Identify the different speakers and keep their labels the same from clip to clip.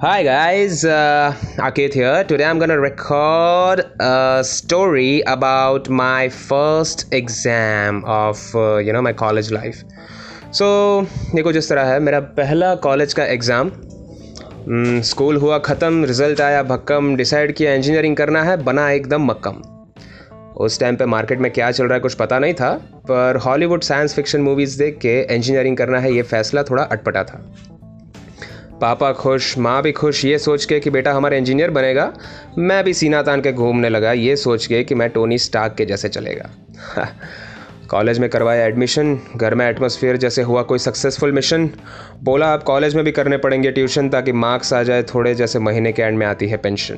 Speaker 1: Hi guys, uh, Aket here. Today I'm gonna record a story about my first exam of uh, you know my college life. So ये कुछ इस तरह है मेरा पहला college का एग्ज़ाम स्कूल हुआ ख़त्म रिज़ल्ट आया भक्कम डिसाइड किया इंजीनियरिंग करना है बना एकदम मक्कम उस टाइम पे मार्केट में क्या चल रहा है कुछ पता नहीं था पर हॉलीवुड साइंस फिक्शन मूवीज़ देख के इंजीनियरिंग करना है ये फैसला थोड़ा अटपटा था पापा खुश, माँ भी खुश, ये सोच के कि बेटा हमारा इंजीनियर बनेगा। मैं भी सीना तान के घूमने लगा, ये सोच के कि मैं टोनी स्टार्क के जैसे चलेगा। कॉलेज में करवाया एडमिशन घर में एटमोसफियर जैसे हुआ कोई सक्सेसफुल मिशन बोला, आप कॉलेज में भी करने पड़ेंगे ट्यूशन ताकि मार्क्स आ जाए, थोड़े जैसे महीने के एंड में आती है पेंशन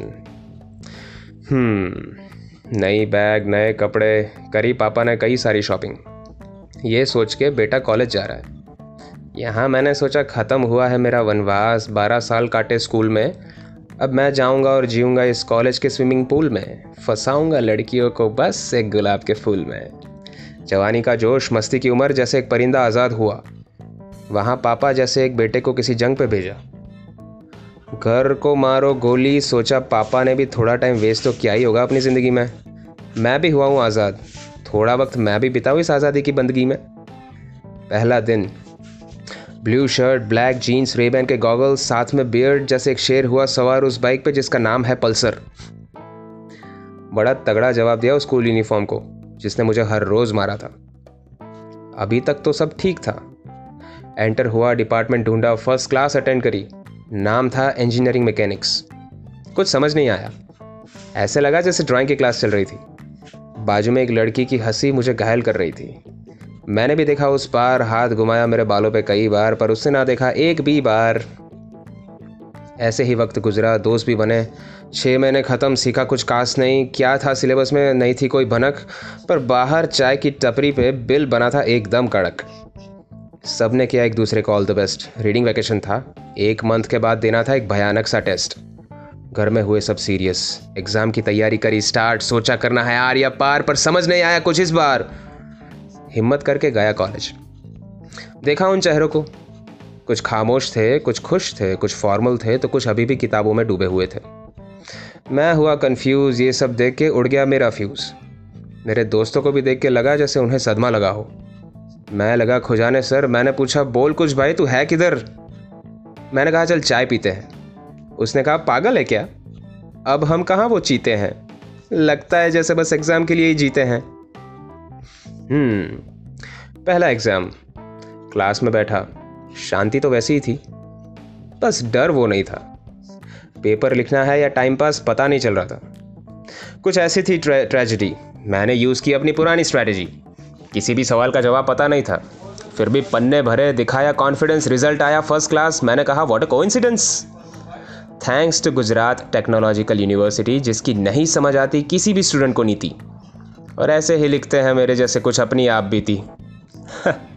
Speaker 1: हम्म नई बैग नए कपड़े, करी पापा ने कई सारी शॉपिंग ये सोच के बेटा कॉलेज जा रहा है। यहाँ मैंने सोचा ख़त्म हुआ है मेरा वनवास, बारह साल काटे स्कूल में। अब मैं जाऊँगा और जीऊँगा इस कॉलेज के स्विमिंग पूल में। फंसाऊँगा लड़कियों को बस एक गुलाब के फूल में। जवानी का जोश मस्ती की उम्र जैसे एक परिंदा आज़ाद हुआ। वहाँ पापा जैसे एक बेटे को किसी जंग पे भेजा। घर को मारो गोली, सोचा पापा ने भी थोड़ा टाइम वेस्ट तो किया ही होगा अपनी ज़िंदगी में। मैं भी हुआ हूँ आज़ाद। थोड़ा वक्त मैं भी बिताऊँ इस आज़ादी की बंदगी में। पहला दिन blue shirt, black jeans, Rayban के गॉगल्स साथ में बियर्ड जैसे एक शेर हुआ सवार उस बाइक पे जिसका नाम है पल्सर। बड़ा तगड़ा जवाब दिया उस स्कूल यूनिफॉर्म को, जिसने मुझे हर रोज़ मारा था। अभी तक तो सब ठीक था। एंटर हुआ डिपार्टमेंट ढूंढा फ़र्स्ट क्लास अटेंड करी। नाम था इंजीनियरिंग मैकेनिक्स कुछ समझ नहीं आया। ऐसे लगा जैसे ड्राइंग की क्लास चल रही थी। बाजू में एक लड़की की हँसी मुझे घायल कर रही थी। मैंने भी देखा उस पार हाथ घुमाया मेरे बालों पे कई बार, पर उससे ना देखा एक भी बार। ऐसे ही वक्त गुजरा, दोस्त भी बने। छः महीने ख़त्म, सीखा कुछ खास नहीं। क्या था सिलेबस में? नहीं थी कोई भनक, पर बाहर चाय की टपरी पे बिल बना था एकदम कड़क। सबने किया एक दूसरे को all the best reading vacation था। एक मंथ के बाद देना था एक भयानक सा टेस्ट घर में हुए सब सीरियस एग्ज़ाम की तैयारी करी स्टार्ट सोचा करना है, यार, या पार, पर समझ नहीं आया कुछ इस बार। हिम्मत करके गया कॉलेज देखा उन चेहरों को। कुछ खामोश थे, कुछ खुश थे, कुछ फॉर्मल थे तो कुछ अभी भी किताबों में डूबे हुए थे। मैं हुआ कंफ्यूज ये सब देख के उड़ गया मेरा फ्यूज़ मेरे दोस्तों को भी देख के लगा जैसे उन्हें सदमा लगा हो। मैं लगा, खुजाने सर, मैंने पूछा, बोल कुछ भाई, तू है किधर? मैंने कहा, चल, चाय पीते हैं। उसने कहा, पागल है क्या? अब हम कहाँ वो चीते हैं? लगता है जैसे बस एग्ज़ाम के लिए ही जीते हैं। हम्म। पहला एग्ज़ाम। क्लास में बैठा। शांति तो वैसी ही थी। बस डर वो नहीं था। पेपर लिखना है या टाइम पास पता नहीं चल रहा था। कुछ ऐसी थी ट्रे, ट्रेजिडी। मैंने यूज़ की अपनी पुरानी स्ट्रैटेजी। किसी भी सवाल का जवाब पता नहीं था। फिर भी पन्ने भरे दिखाया कॉन्फिडेंस रिज़ल्ट आया फ़र्स्ट क्लास मैंने कहा what a coincidence thanks to Gujarat Technological University जिसकी नहीं समझ आती किसी भी स्टूडेंट को नीति। और ऐसे ही लिखते हैं मेरे जैसे कुछ अपनी आप बीती।